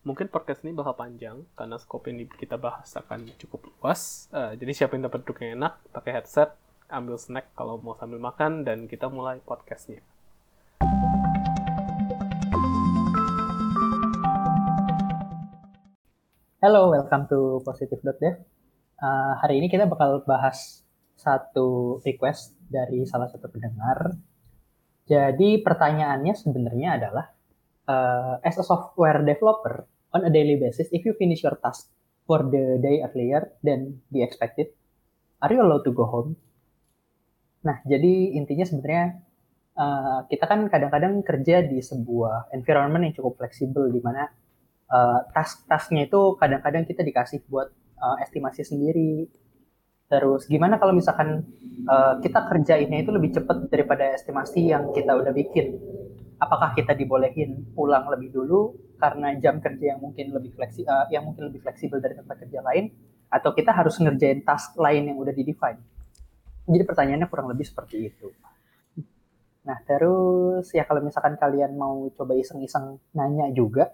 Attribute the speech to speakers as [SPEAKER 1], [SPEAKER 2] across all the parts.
[SPEAKER 1] mungkin podcast ini bakal panjang karena skop ini kita bahas akan cukup luas. Uh, jadi siapa yang dapat duduk yang enak, pakai headset, ambil snack kalau mau sambil makan dan kita mulai podcastnya.
[SPEAKER 2] Hello, welcome to Positive.dev. Uh, hari ini kita bakal bahas satu request dari salah satu pendengar. Jadi pertanyaannya sebenarnya adalah, uh, as a software developer, on a daily basis, if you finish your task for the day earlier than the expected, are you allowed to go home? Nah, jadi intinya sebenarnya uh, kita kan kadang-kadang kerja di sebuah environment yang cukup fleksibel di mana uh, task-tasknya itu kadang-kadang kita dikasih buat uh, estimasi sendiri. Terus gimana kalau misalkan uh, kita kerjainnya itu lebih cepat daripada estimasi yang kita udah bikin? Apakah kita dibolehin pulang lebih dulu karena jam kerja yang mungkin lebih fleksi uh, yang mungkin lebih fleksibel dari tempat kerja lain? Atau kita harus ngerjain task lain yang udah di define jadi pertanyaannya kurang lebih seperti itu. Nah terus ya kalau misalkan kalian mau coba iseng-iseng nanya juga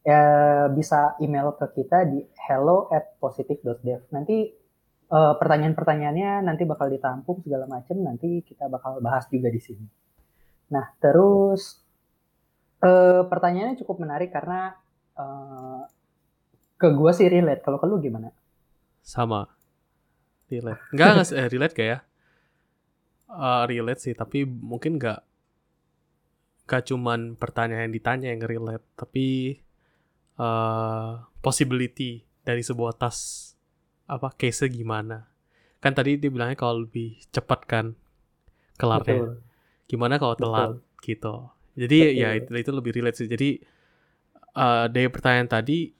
[SPEAKER 2] ya bisa email ke kita di hello at positive.dev nanti uh, pertanyaan-pertanyaannya nanti bakal ditampung segala macam nanti kita bakal bahas juga di sini nah terus Uh, pertanyaannya cukup menarik karena uh, ke gue sih relate. Kalau ke lu gimana?
[SPEAKER 1] Sama. Relate. Enggak, enggak eh, relate gak ya? Uh, relate sih, tapi mungkin gak gak cuman pertanyaan yang ditanya yang relate, tapi uh, possibility dari sebuah tas apa case gimana. Kan tadi dia bilangnya kalau lebih cepat kan kelarnya. Betul. Gimana kalau telat Betul. gitu jadi Betul. ya itu, itu lebih relate sih. Jadi uh, dari pertanyaan tadi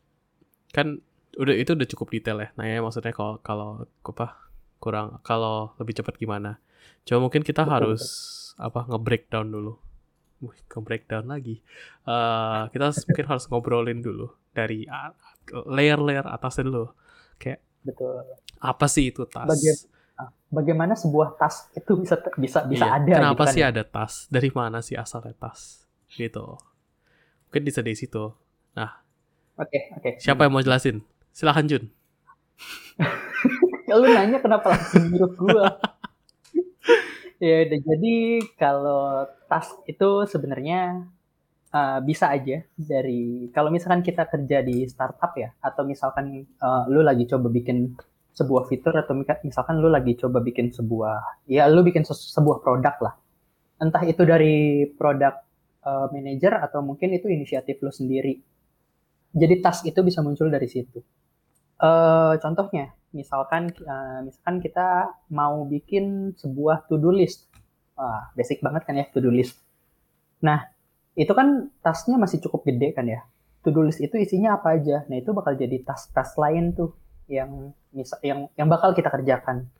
[SPEAKER 1] kan udah itu udah cukup detail ya. Nah ya maksudnya kalau kalau apa kurang kalau lebih cepat gimana? Coba mungkin kita betul, harus apa nge-breakdown dulu. Wih, nge-breakdown lagi. Uh, kita mungkin harus ngobrolin dulu dari layer-layer atasnya dulu. Kayak
[SPEAKER 2] betul.
[SPEAKER 1] Apa sih itu tas?
[SPEAKER 2] Bagian bagaimana sebuah tas itu bisa bisa bisa iya. ada
[SPEAKER 1] kenapa gitu sih kan? ada tas? Dari mana sih asalnya tas? Gitu. Mungkin bisa dari situ. Nah.
[SPEAKER 2] Oke okay, oke. Okay.
[SPEAKER 1] siapa yang mau jelasin? Silahkan Jun.
[SPEAKER 2] Lu nanya kenapa langsung nyuruh gua? Ya udah jadi kalau tas itu sebenarnya uh, bisa aja dari kalau misalkan kita kerja di startup ya atau misalkan uh, lu lagi coba bikin sebuah fitur atau misalkan lu lagi coba bikin sebuah ya lu bikin sebuah produk lah. Entah itu dari produk uh, manager atau mungkin itu inisiatif lu sendiri. Jadi task itu bisa muncul dari situ. Uh, contohnya misalkan uh, misalkan kita mau bikin sebuah to do list. Wah, basic banget kan ya to do list. Nah itu kan tasnya masih cukup gede kan ya. To do list itu isinya apa aja? Nah itu bakal jadi tas-tas lain tuh yang misal yang yang bakal kita kerjakan.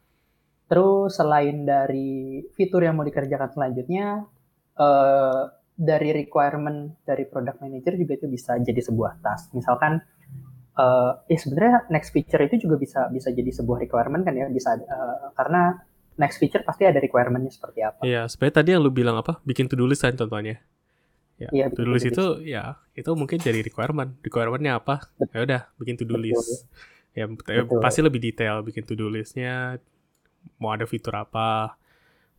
[SPEAKER 2] Terus selain dari fitur yang mau dikerjakan selanjutnya, uh, dari requirement dari product manager juga itu bisa jadi sebuah task. Misalkan, uh, ya sebenarnya next feature itu juga bisa bisa jadi sebuah requirement kan ya, bisa uh, karena next feature pasti ada requirementnya seperti apa.
[SPEAKER 1] Iya, sebenarnya tadi yang lu bilang apa, bikin to do list kan contohnya. Ya, ya to do list itu ya itu mungkin jadi requirement. Requirementnya apa? Ya udah, bikin to do list ya Betul. pasti lebih detail bikin to do listnya mau ada fitur apa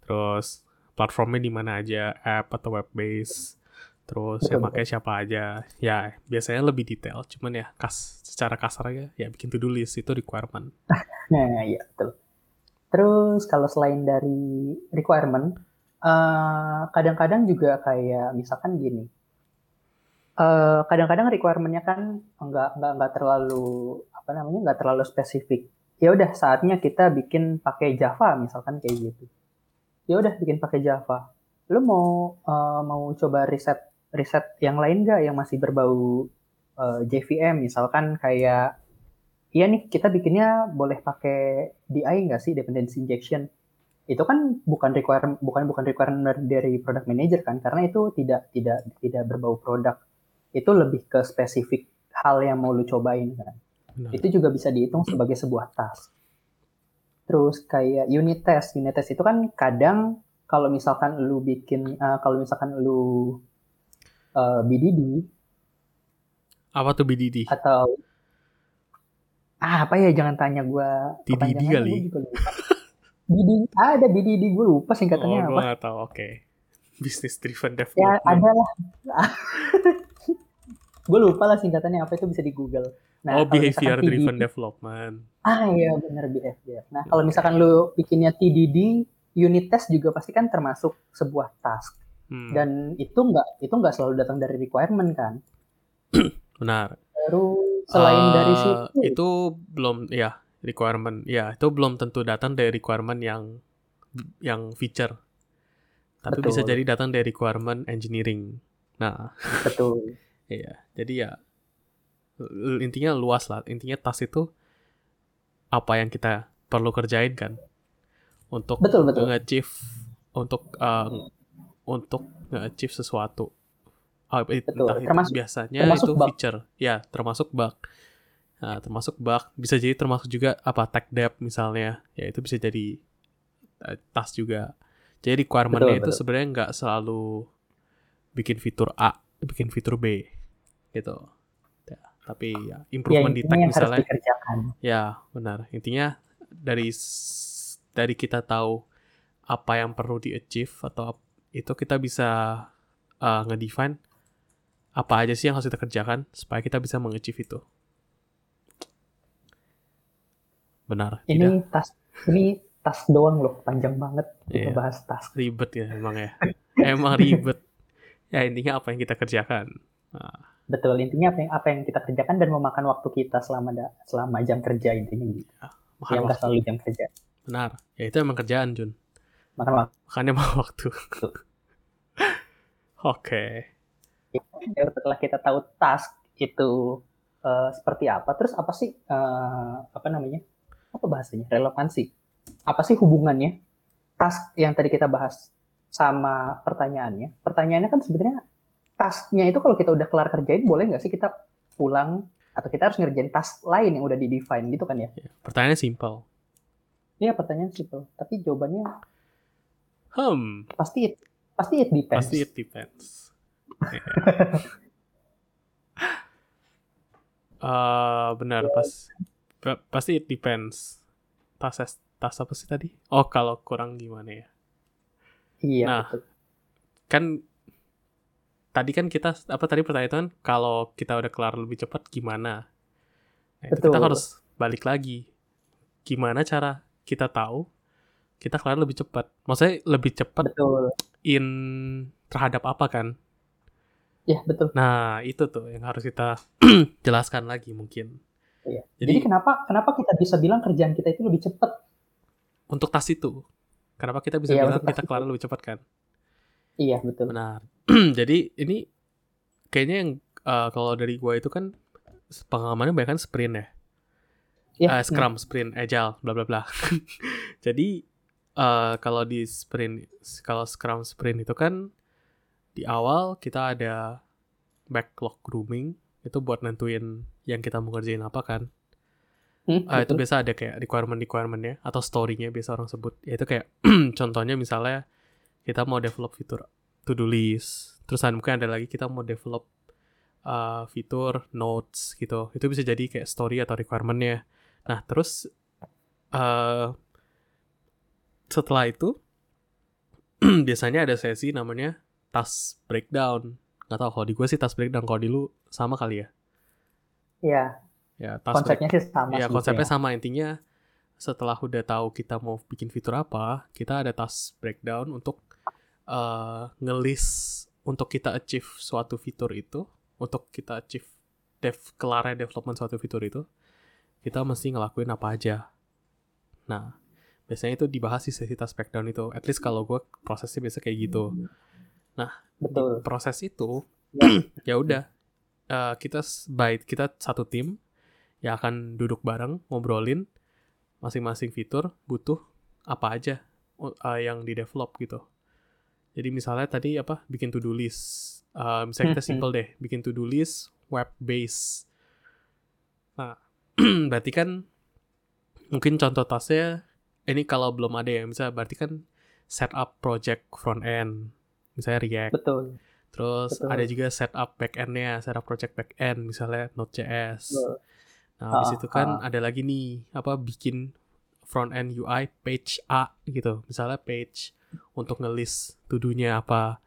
[SPEAKER 1] terus platformnya di mana aja app atau web base terus betul, yang pakai siapa aja. Ya biasanya lebih detail cuman ya kas secara kasar ya ya bikin to do list itu requirement.
[SPEAKER 2] Nah ya betul. Terus kalau selain dari requirement kadang eh, kadang-kadang juga kayak misalkan gini kadang kadang-kadang requirementnya kan nggak nggak nggak terlalu apa namanya nggak terlalu spesifik. Ya udah saatnya kita bikin pakai Java misalkan kayak gitu. Ya udah bikin pakai Java. Lu mau uh, mau coba riset riset yang lain nggak yang masih berbau uh, eh, JVM misalkan kayak iya nih kita bikinnya boleh pakai DI nggak sih dependency injection? Itu kan bukan requirement bukan bukan requirement dari product manager kan karena itu tidak tidak tidak berbau produk. Itu lebih ke spesifik hal yang mau lu cobain kan Benar. Itu juga bisa dihitung sebagai sebuah task. Terus kayak unit test, unit test itu kan kadang kalau misalkan lu bikin, uh, kalau misalkan lu uh, BDD,
[SPEAKER 1] Apa tuh BDD?
[SPEAKER 2] atau ah, apa ya jangan tanya gua
[SPEAKER 1] TDD
[SPEAKER 2] kepanjangannya
[SPEAKER 1] kali.
[SPEAKER 2] gua. BDD ah, ada BDD gue lupa singkatannya
[SPEAKER 1] oh,
[SPEAKER 2] apa
[SPEAKER 1] gue nggak tahu. Oke. Business driven
[SPEAKER 2] ya
[SPEAKER 1] development.
[SPEAKER 2] ada lah gue lupa lah singkatannya apa itu bisa di Google nah
[SPEAKER 1] oh, behavior
[SPEAKER 2] TDD
[SPEAKER 1] driven development.
[SPEAKER 2] ah iya bener behavior nah kalau misalkan lu bikinnya TDD unit test juga pasti kan termasuk sebuah task
[SPEAKER 1] Hmm,
[SPEAKER 2] dan itu nggak itu nggak selalu datang dari requirement kan
[SPEAKER 1] benar.
[SPEAKER 2] baru selain
[SPEAKER 1] Eh,
[SPEAKER 2] dari situ
[SPEAKER 1] itu belum ya requirement. Ya, itu belum tentu datang dari requirement yang yang feature. Tapi bisa
[SPEAKER 2] Betul.
[SPEAKER 1] jadi datang dari requirement engineering. Nah,
[SPEAKER 2] betul
[SPEAKER 1] Iya, jadi ya intinya luas lah. Intinya tas itu apa yang kita perlu kerjain kan untuk
[SPEAKER 2] betul betul
[SPEAKER 1] nge-achieve untuk uh, untuk nge-achieve sesuatu. It-
[SPEAKER 2] Betul.
[SPEAKER 1] entah itu
[SPEAKER 2] Termasuk-
[SPEAKER 1] biasanya
[SPEAKER 2] termasuk
[SPEAKER 1] itu
[SPEAKER 2] bug.
[SPEAKER 1] feature, ya termasuk bug. Nah, termasuk bug bisa jadi termasuk juga apa tech debt misalnya, ya itu bisa jadi uh, tas juga. Jadi requirement-nya itu sebenarnya nggak selalu bikin fitur A, bikin fitur B gitu. Ya, tapi ya
[SPEAKER 2] ya
[SPEAKER 1] improvement di
[SPEAKER 2] intinya
[SPEAKER 1] tech misalnya
[SPEAKER 2] dikerjakan
[SPEAKER 1] Ya, benar. Intinya dari dari kita tahu apa yang perlu di-achieve atau ap- itu kita bisa uh, nge-define apa aja sih yang harus kita kerjakan supaya kita bisa meng-achieve itu. Benar,
[SPEAKER 2] ini
[SPEAKER 1] tidak
[SPEAKER 2] tas ini tas doang loh panjang banget kita
[SPEAKER 1] Iya.
[SPEAKER 2] bahas tas
[SPEAKER 1] ribet ya emang ya. emang ribet. Ya intinya apa yang kita kerjakan. Nah,
[SPEAKER 2] betul intinya apa yang apa yang kita kerjakan dan memakan waktu kita selama da, selama jam kerja intinya gitu
[SPEAKER 1] makan
[SPEAKER 2] yang
[SPEAKER 1] waktu.
[SPEAKER 2] selalu jam kerja
[SPEAKER 1] Benar. Ya itu emang kerjaan, Jun.
[SPEAKER 2] makan waktu
[SPEAKER 1] Makanya mau waktu. Oke.
[SPEAKER 2] Ya, setelah kita tahu task itu eh, seperti apa terus apa sih eh, apa namanya apa bahasanya relevansi apa sih hubungannya task yang tadi kita bahas sama pertanyaannya pertanyaannya kan sebenarnya tasknya itu kalau kita udah kelar kerjain boleh nggak sih kita pulang atau kita harus ngerjain task lain yang udah di define gitu kan ya
[SPEAKER 1] Ya, Pertanyaannya simple.
[SPEAKER 2] Iya pertanyaan simpel tapi jawabannya
[SPEAKER 1] Hmm,
[SPEAKER 2] pasti it, pasti it depends
[SPEAKER 1] Pasti it depends. Eh benar pas pa- pasti it depends. Tas tas apa sih tadi? Oh kalau kurang gimana ya?
[SPEAKER 2] iya
[SPEAKER 1] Nah,
[SPEAKER 2] betul.
[SPEAKER 1] Kan tadi kan kita apa tadi pertanyaan kan kalau kita udah kelar lebih cepat gimana? Nah, itu kita harus balik lagi. Gimana cara kita tahu kita kelar lebih cepat? Maksudnya lebih cepat
[SPEAKER 2] betul
[SPEAKER 1] in terhadap apa kan?
[SPEAKER 2] ya betul
[SPEAKER 1] Nah, itu tuh yang harus kita jelaskan lagi mungkin.
[SPEAKER 2] Iya.
[SPEAKER 1] Jadi,
[SPEAKER 2] Jadi, kenapa kenapa kita bisa bilang kerjaan kita itu lebih cepat?
[SPEAKER 1] untuk tas itu, kenapa kita bisa
[SPEAKER 2] Iya,
[SPEAKER 1] bilang kita
[SPEAKER 2] itu.
[SPEAKER 1] kelar lebih cepat kan?
[SPEAKER 2] Iya betul.
[SPEAKER 1] Benar. Jadi ini kayaknya yang eh, kalau dari gua itu kan pengalamannya banyak kan sprint ya.
[SPEAKER 2] Iya,
[SPEAKER 1] Eh, Scrum, sprint, agile, bla bla bla. Jadi eh, kalau di sprint, kalau Scrum sprint itu kan di awal kita ada backlog grooming itu buat nentuin yang kita mau kerjain apa kan.
[SPEAKER 2] Hmm,
[SPEAKER 1] Ah, itu biasa ada kayak requirement-requirementnya atau story-nya biasa orang sebut. Ya itu kayak contohnya misalnya kita mau develop fitur to-do list. Terus mungkin ada lagi kita mau develop uh, fitur notes gitu. Itu bisa jadi kayak story atau requirement-nya. Nah, terus uh, setelah itu biasanya ada sesi namanya task breakdown. Nggak tahu kalau di gue sih task breakdown. Kalau di lu sama kali ya?
[SPEAKER 2] Iya,
[SPEAKER 1] Ya, task break-
[SPEAKER 2] konsepnya sih sama
[SPEAKER 1] Ya konsepnya
[SPEAKER 2] ya.
[SPEAKER 1] sama intinya setelah udah tahu kita mau bikin fitur apa, kita ada task breakdown untuk eh, ngelis untuk kita achieve suatu fitur itu, untuk kita achieve dev kelarnya development suatu fitur itu, kita mesti ngelakuin apa aja. Nah, biasanya itu dibahas di sesi task breakdown itu. At least kalau gue prosesnya biasa kayak gitu.
[SPEAKER 2] Betul.
[SPEAKER 1] Proses itu
[SPEAKER 2] Ya.
[SPEAKER 1] ya udah eh, kita by kita satu tim yang akan duduk bareng ngobrolin masing-masing fitur butuh apa aja uh, yang di develop gitu jadi misalnya tadi apa bikin to do list Eh, misalnya kita
[SPEAKER 2] Hmm,
[SPEAKER 1] simple deh bikin to do list web base nah berarti kan mungkin contoh tasnya ini kalau belum ada ya misalnya berarti kan setup project front end misalnya React
[SPEAKER 2] Betul.
[SPEAKER 1] Terus
[SPEAKER 2] Betul.
[SPEAKER 1] ada juga setup backend-nya, setup project backend, misalnya Node.js.
[SPEAKER 2] Betul.
[SPEAKER 1] Nah, habis
[SPEAKER 2] Ah,
[SPEAKER 1] itu kan
[SPEAKER 2] ah.
[SPEAKER 1] ada lagi nih, apa bikin front end UI page A gitu. Misalnya page untuk ngelis to-do-nya apa.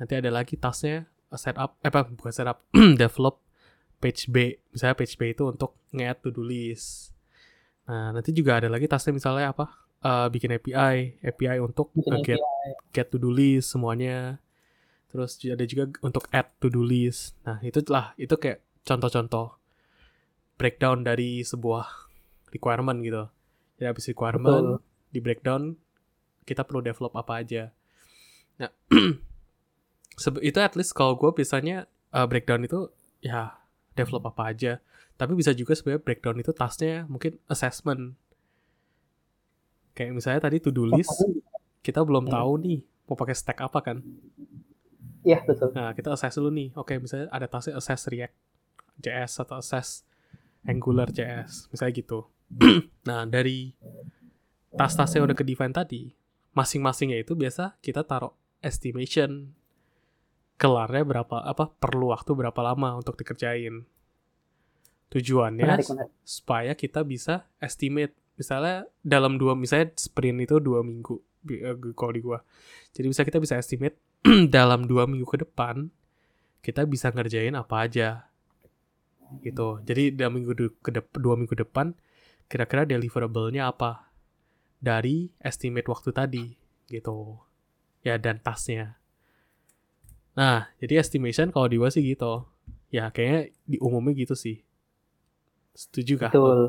[SPEAKER 1] Nanti ada lagi tasknya uh, setup, eh apa bukan setup, develop page B. Misalnya page B itu untuk nge-add to-do list. Nah, nanti juga ada lagi tasknya misalnya apa? uh, bikin API, API untuk
[SPEAKER 2] Bikin
[SPEAKER 1] nge-get get to-do list semuanya. Terus ada juga untuk add to-do list. Nah, itu lah itu kayak contoh-contoh breakdown dari sebuah requirement gitu. Jadi habis requirement
[SPEAKER 2] Betul.
[SPEAKER 1] di breakdown kita perlu develop apa aja. Nah, sebe- itu at least kalau gue biasanya uh, breakdown itu ya develop apa aja. Tapi bisa juga sebenarnya breakdown itu tasknya mungkin assessment. Kayak misalnya tadi to-do list, kita belum
[SPEAKER 2] Hmm.
[SPEAKER 1] tahu nih mau pakai stack apa kan.
[SPEAKER 2] Iya betul.
[SPEAKER 1] Nah, kita assess dulu nih. Oke, misalnya ada tasknya assess React JS atau assess Angular JS, misalnya gitu. nah, dari tas-tas yang udah ke define tadi, masing-masingnya itu biasa kita taruh estimation kelarnya berapa apa perlu waktu berapa lama untuk dikerjain. Tujuannya
[SPEAKER 2] Menarik menarik.
[SPEAKER 1] supaya kita bisa estimate. Misalnya dalam dua misalnya sprint itu dua minggu eh, kalau di gua. Jadi bisa kita bisa estimate dalam dua minggu ke depan kita bisa ngerjain apa aja. Gitu. Jadi dalam minggu ke dua minggu depan kira-kira deliverable-nya apa dari estimate waktu tadi gitu ya dan tasnya nah jadi estimation kalau di gua sih gitu ya kayaknya di umumnya gitu sih setuju kah
[SPEAKER 2] Betul.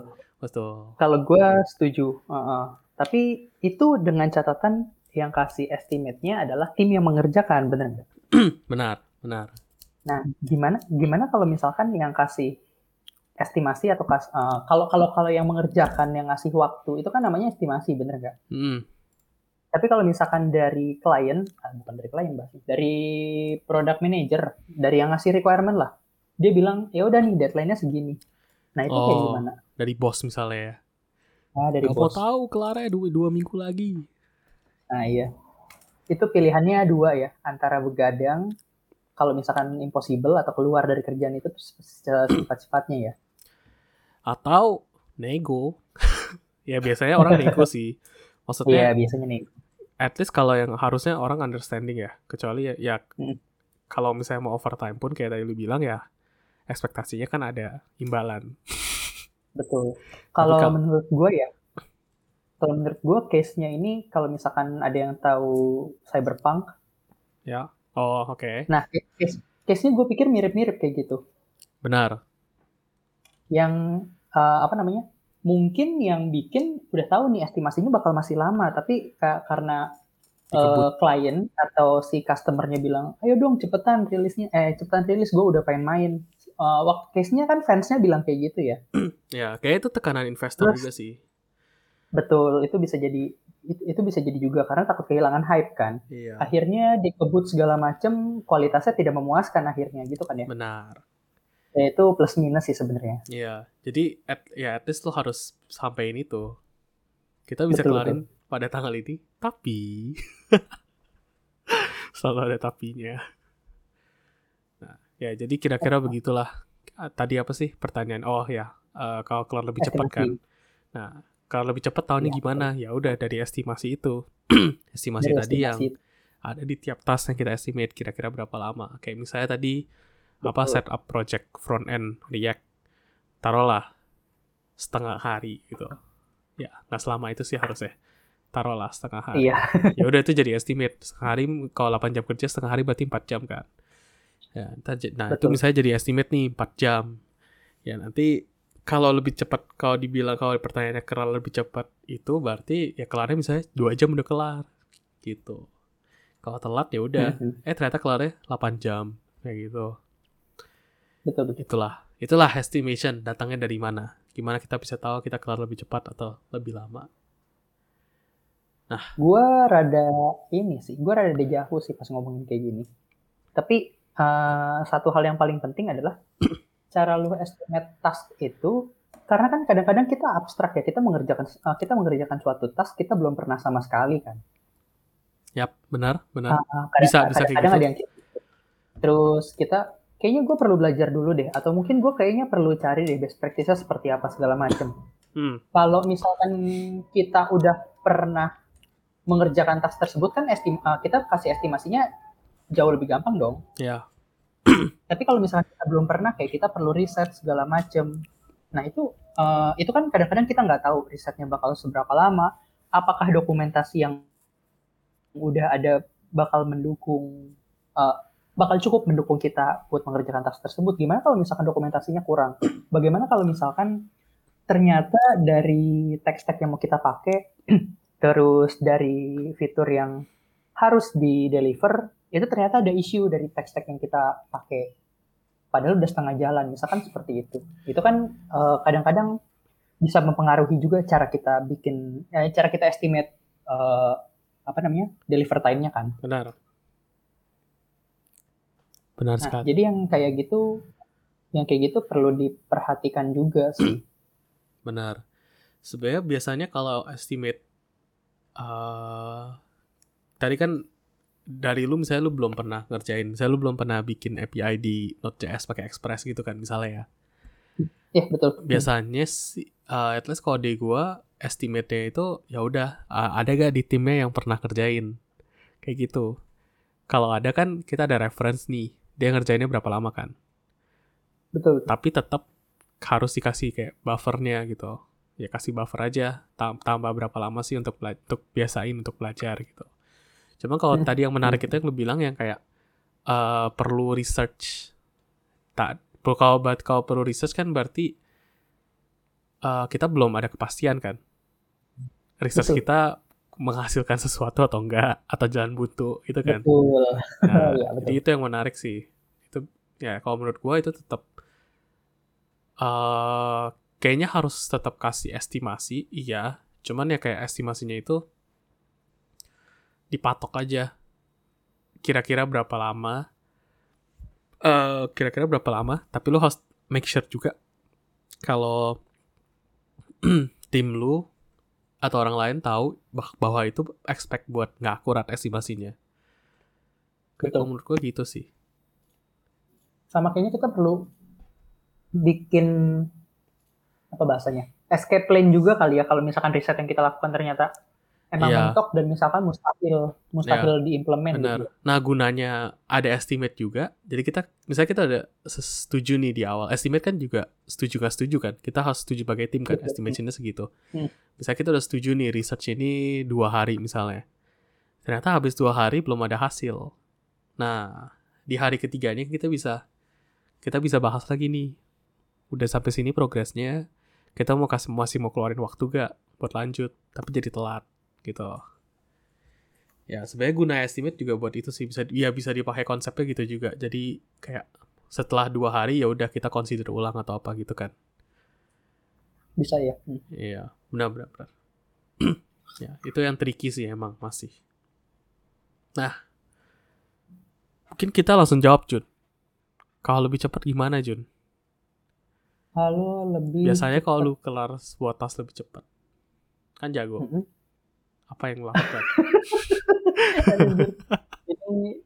[SPEAKER 1] betul
[SPEAKER 2] Kalau gue setuju. Heeh. Tapi itu dengan catatan yang kasih estimate-nya adalah tim yang mengerjakan, bener nggak?
[SPEAKER 1] benar benar
[SPEAKER 2] Nah, gimana gimana kalau misalkan yang kasih estimasi atau kas, eh, kalau kalau kalau yang mengerjakan yang ngasih waktu itu kan namanya estimasi, bener nggak?
[SPEAKER 1] Mm,
[SPEAKER 2] Tapi kalau misalkan dari klien, ah, bukan dari klien bahas, dari product manager, dari yang ngasih requirement lah, dia bilang ya udah nih deadline-nya segini. Nah itu kayak
[SPEAKER 1] Oh.
[SPEAKER 2] gimana?
[SPEAKER 1] dari bos misalnya ya
[SPEAKER 2] Nah, dari
[SPEAKER 1] Gak mau
[SPEAKER 2] bos.
[SPEAKER 1] tahu kelarnya dua, dua minggu lagi
[SPEAKER 2] Nah iya, itu pilihannya dua ya, antara begadang, kalau misalkan impossible atau keluar dari kerjaan itu secepat-cepatnya ya.
[SPEAKER 1] Atau nego ya biasanya orang nego sih
[SPEAKER 2] Iya
[SPEAKER 1] maksudnya
[SPEAKER 2] biasanya nih.
[SPEAKER 1] at least kalau yang harusnya orang understanding ya kecuali ya, ya
[SPEAKER 2] Mm.
[SPEAKER 1] kalau misalnya mau overtime pun kayak tadi lu bilang ya ekspektasinya kan ada imbalan
[SPEAKER 2] Betul. Kalau menurut gue ya, kalau menurut gue case-nya ini kalau misalkan ada yang tahu cyberpunk,
[SPEAKER 1] ya oh oke
[SPEAKER 2] nah case case-nya gue pikir mirip-mirip kayak gitu.
[SPEAKER 1] benar
[SPEAKER 2] Yang eh, apa namanya? Mungkin yang bikin udah tahu nih estimasinya bakal masih lama, tapi ka- karena eh,
[SPEAKER 1] Dikebut.
[SPEAKER 2] klien atau si customernya bilang, ayo dong cepetan rilisnya, eh cepetan rilis, gue udah pengen main. Eh, waktu case-nya kan fansnya bilang kayak gitu ya.
[SPEAKER 1] ya kayak itu tekanan investor
[SPEAKER 2] Terus-
[SPEAKER 1] juga sih
[SPEAKER 2] Betul, itu bisa jadi itu, itu bisa jadi juga karena takut kehilangan hype kan.
[SPEAKER 1] iya
[SPEAKER 2] Akhirnya dikebut segala macam, kualitasnya tidak memuaskan akhirnya gitu kan ya.
[SPEAKER 1] benar
[SPEAKER 2] Ya, itu plus minus sih sebenarnya.
[SPEAKER 1] Iya, jadi at, ya at least lo harus sampein itu. Kita bisa
[SPEAKER 2] Betul,
[SPEAKER 1] kelarin pada tanggal ini, tapi selalu ada tapinya. Nah, ya jadi kira-kira begitulah. Ah, Tadi apa sih pertanyaan? Oh ya, eh, kalau kelar lebih cepat kan. Nah, kalau lebih cepat tahunnya
[SPEAKER 2] Iya,
[SPEAKER 1] gimana? Ya udah dari estimasi itu. estimasi
[SPEAKER 2] Dari
[SPEAKER 1] tadi yang
[SPEAKER 2] estimasi.
[SPEAKER 1] ada di tiap task yang kita estimate kira-kira berapa lama. Kayak misalnya tadi apa setup project front end React taruhlah setengah hari gitu. Ya, nggak selama itu sih harusnya. Taruhlah setengah hari.
[SPEAKER 2] Iya,
[SPEAKER 1] Ya udah itu jadi estimate. Setengah hari kalau 8 jam kerja setengah hari berarti 4 jam kan. Ya, nah itu
[SPEAKER 2] Betul.
[SPEAKER 1] misalnya jadi estimate nih 4 jam. Ya nanti kalau lebih cepat kalau dibilang kalau pertanyaannya kelar lebih cepat itu berarti ya kelarnya misalnya 2 jam udah kelar gitu. Kalau telat ya udah
[SPEAKER 2] Mhm.
[SPEAKER 1] eh ternyata kelarnya 8 jam kayak gitu
[SPEAKER 2] betul betul.
[SPEAKER 1] itulah itulah estimation datangnya dari mana gimana kita bisa tahu kita kelar lebih cepat atau lebih lama
[SPEAKER 2] Gua rada ini sih, gua rada dejavu sih pas ngomongin kayak gini. Tapi eh, satu hal yang paling penting adalah cara lu estimate task itu karena kan kadang-kadang kita abstrak ya, kita mengerjakan eh, kita mengerjakan suatu task kita belum pernah sama sekali kan.
[SPEAKER 1] yap benar benar
[SPEAKER 2] Ah,
[SPEAKER 1] Bisa-
[SPEAKER 2] kadang-
[SPEAKER 1] bisa kayak
[SPEAKER 2] kadang-kadang
[SPEAKER 1] gitu.
[SPEAKER 2] ada yang gitu. terus kita kayaknya gue perlu belajar dulu deh atau mungkin gue kayaknya perlu cari deh best practices seperti apa segala macem
[SPEAKER 1] Hmm.
[SPEAKER 2] kalau misalkan kita udah pernah mengerjakan tas tersebut kan estim uh, kita kasih estimasinya jauh lebih gampang dong
[SPEAKER 1] Ya.
[SPEAKER 2] tapi kalau misalkan kita belum pernah kayak kita perlu riset segala macem nah itu uh, itu kan kadang-kadang kita nggak tahu risetnya bakal seberapa lama apakah dokumentasi yang udah ada bakal mendukung uh, bakal cukup mendukung kita buat mengerjakan tas tersebut. Gimana kalau misalkan dokumentasinya kurang? Bagaimana kalau misalkan ternyata dari teks-teks yang mau kita pakai terus dari fitur yang harus di deliver itu ternyata ada isu dari teks-teks yang kita pakai. Padahal udah setengah jalan misalkan seperti itu. Itu kan uh, kadang-kadang bisa mempengaruhi juga cara kita bikin ya, cara kita estimate uh, apa namanya deliver time-nya kan.
[SPEAKER 1] Benar. Benar
[SPEAKER 2] nah
[SPEAKER 1] sekali.
[SPEAKER 2] jadi yang kayak gitu yang kayak gitu perlu diperhatikan juga sih
[SPEAKER 1] Benar. Sebenarnya biasanya kalau estimate eh tadi kan dari lu misalnya lu belum pernah ngerjain, misalnya lu belum pernah bikin API di Node.js pakai Express gitu kan misalnya ya.
[SPEAKER 2] ya betul
[SPEAKER 1] Biasanya sih eh, at least kalau di gua estimate-nya itu ya udah eh, ada gak di timnya yang pernah kerjain. Kayak gitu. Kalau ada kan kita ada reference nih. Dia ngerjainnya berapa lama kan.
[SPEAKER 2] betul
[SPEAKER 1] tapi tetap harus dikasih kayak buffernya gitu ya kasih buffer aja tam- tambah berapa lama sih untuk untuk biasain untuk belajar gitu cuma kalau
[SPEAKER 2] Hmm.
[SPEAKER 1] tadi yang menarik itu yang lu bilang yang kayak eh, perlu research tak kalau buat kalau perlu research kan berarti eh, kita belum ada kepastian kan research
[SPEAKER 2] Betul.
[SPEAKER 1] kita menghasilkan sesuatu atau enggak atau jalan buntu gitu kan
[SPEAKER 2] betul
[SPEAKER 1] Nah,
[SPEAKER 2] Iya, betul.
[SPEAKER 1] jadi itu yang menarik sih. Ya kalau menurut gua itu tetap eh kayaknya harus tetap kasih estimasi, iya. Cuman ya kayak estimasinya itu dipatok aja. Kira-kira berapa lama? eh kira-kira berapa lama? Tapi lo harus make sure juga kalau tim lu atau orang lain tahu bah- bahwa itu expect buat nggak akurat estimasinya.
[SPEAKER 2] Betul.
[SPEAKER 1] kalau menurut gue gitu sih.
[SPEAKER 2] Sama kayaknya kita perlu bikin apa bahasanya escape plan juga kali ya kalau misalkan riset yang kita lakukan ternyata emang
[SPEAKER 1] Iya.
[SPEAKER 2] mentok dan misalkan mustahil mustahil diimplement
[SPEAKER 1] Benar.
[SPEAKER 2] gitu.
[SPEAKER 1] Nah gunanya ada estimate juga. Jadi kita misalnya kita ada setuju nih di awal. Estimate kan juga setuju nggak setuju kan. Kita harus setuju sebagai tim kan.
[SPEAKER 2] Betul.
[SPEAKER 1] Estimation-nya segitu.
[SPEAKER 2] Hmm.
[SPEAKER 1] Misalnya kita udah setuju nih research ini dua hari misalnya. Ternyata habis dua hari belum ada hasil. Nah di hari ketiganya kita bisa kita bisa bahas lagi nih. Udah sampai sini progresnya. Kita mau kasih masih mau keluarin waktu gak buat lanjut. Tapi jadi telat gitu. Ya, sebenarnya guna estimate juga buat itu sih bisa ya bisa dipakai konsepnya gitu juga. Jadi kayak setelah dua hari ya udah kita consider ulang atau apa gitu kan.
[SPEAKER 2] bisa ya Hmm.
[SPEAKER 1] Iya, benar benar benar. ya, itu yang tricky sih emang masih. Nah, mungkin kita langsung jawab Jun. Kalau lebih cepat gimana Jun?
[SPEAKER 2] halo lebih
[SPEAKER 1] Biasanya kalau lu kelar sebuah tas lebih cepat. Kan jago.
[SPEAKER 2] Mm-mm.
[SPEAKER 1] Apa yang lu lakukan?
[SPEAKER 2] ini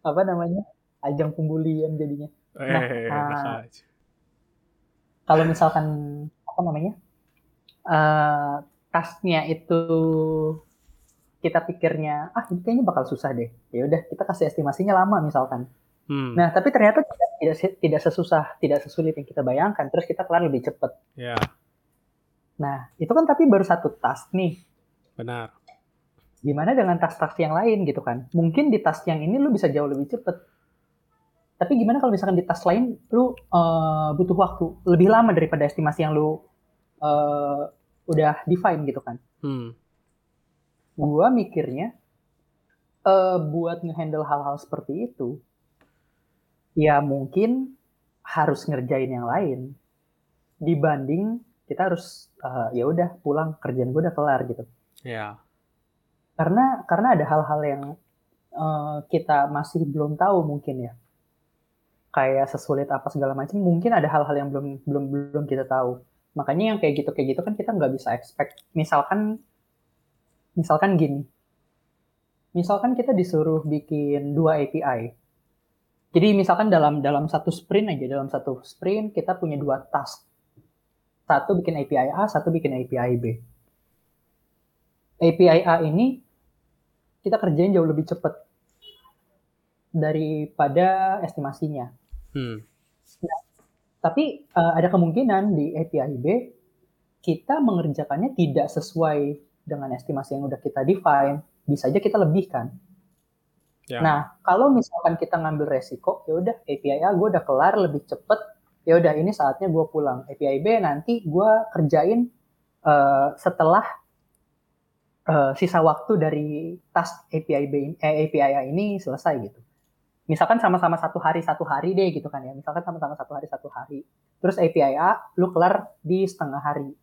[SPEAKER 2] apa namanya ajang pembulian jadinya
[SPEAKER 1] eh,
[SPEAKER 2] ah.
[SPEAKER 1] enak aja.
[SPEAKER 2] kalau misalkan apa namanya eh tasnya itu kita pikirnya ah ini kayaknya bakal susah deh ya udah kita kasih estimasinya lama misalkan
[SPEAKER 1] Hmm,
[SPEAKER 2] nah tapi ternyata tidak tidak, tidak sesusah tidak sesulit yang kita bayangkan. Terus kita kelar lebih cepat.
[SPEAKER 1] Ya,
[SPEAKER 2] nah itu kan tapi baru satu task nih.
[SPEAKER 1] Benar.
[SPEAKER 2] gimana dengan tas-tas yang lain gitu kan? Mungkin di tas yang ini lu bisa jauh lebih cepet tapi gimana kalau misalkan di tas lain lu eh, butuh waktu lebih lama daripada estimasi yang lu eh, udah define gitu kan?
[SPEAKER 1] Hmm,
[SPEAKER 2] gua mikirnya eh buat ngehandle hal-hal seperti itu ya mungkin harus ngerjain yang lain. Dibanding kita harus eh, ya udah pulang kerjaan gue udah kelar gitu.
[SPEAKER 1] Ya,
[SPEAKER 2] karena karena ada hal-hal yang eh, kita masih belum tahu mungkin ya. Kayak sesulit apa segala macam mungkin ada hal-hal yang belum belum belum kita tahu. Makanya yang kayak gitu kayak gitu kan kita nggak bisa expect. Misalkan misalkan gini. Misalkan kita disuruh bikin dua API Jadi misalkan dalam dalam satu sprint aja, dalam satu sprint kita punya dua task. Satu bikin API A, satu bikin API B. API A ini kita kerjain jauh lebih cepat daripada estimasinya.
[SPEAKER 1] Hmm.
[SPEAKER 2] Nah, tapi uh, ada kemungkinan di API B kita mengerjakannya tidak sesuai dengan estimasi yang udah kita define, bisa aja kita lebihkan. Ya. Nah, kalau misalkan kita ngambil resiko, ya udah API A gue udah kelar lebih cepet, ya udah ini saatnya gue pulang. API B nanti gue kerjain uh, setelah uh, sisa waktu dari task API B eh, API A ini selesai gitu. Misalkan sama-sama satu hari satu hari deh gitu kan ya. Misalkan sama-sama satu hari satu hari. Terus API A lu kelar di setengah hari.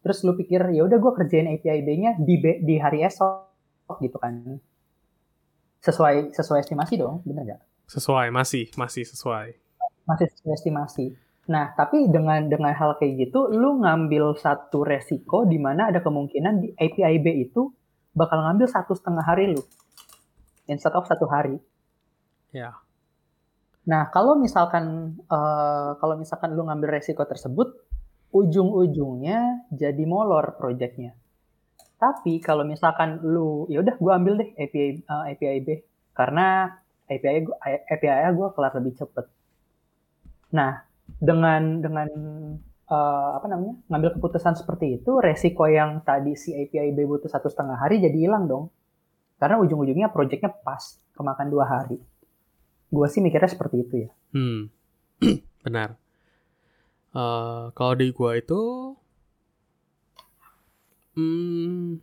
[SPEAKER 2] Terus lu pikir ya udah gue kerjain API B-nya di di hari esok gitu kan. Sesuai sesuai estimasi dong, bener nggak?
[SPEAKER 1] Sesuai, masih masih sesuai.
[SPEAKER 2] Masih sesuai estimasi. Nah, tapi dengan dengan hal kayak gitu, lu ngambil satu resiko di mana ada kemungkinan di API B itu bakal ngambil satu setengah hari lu, instead of satu hari.
[SPEAKER 1] Ya.
[SPEAKER 2] Nah, kalau misalkan uh, kalau misalkan lu ngambil resiko tersebut, ujung-ujungnya jadi molor projectnya. Tapi kalau misalkan lu, ya udah gue ambil deh API uh, eh, API B. Karena API API gue kelar lebih cepet. Nah, dengan dengan uh, apa namanya ngambil keputusan seperti itu resiko yang tadi si API B butuh satu setengah hari jadi hilang dong. Karena ujung-ujungnya projectnya pas kemakan dua hari. Gue sih mikirnya seperti itu ya.
[SPEAKER 1] Hmm. Benar. Uh, kalau di gue itu hmm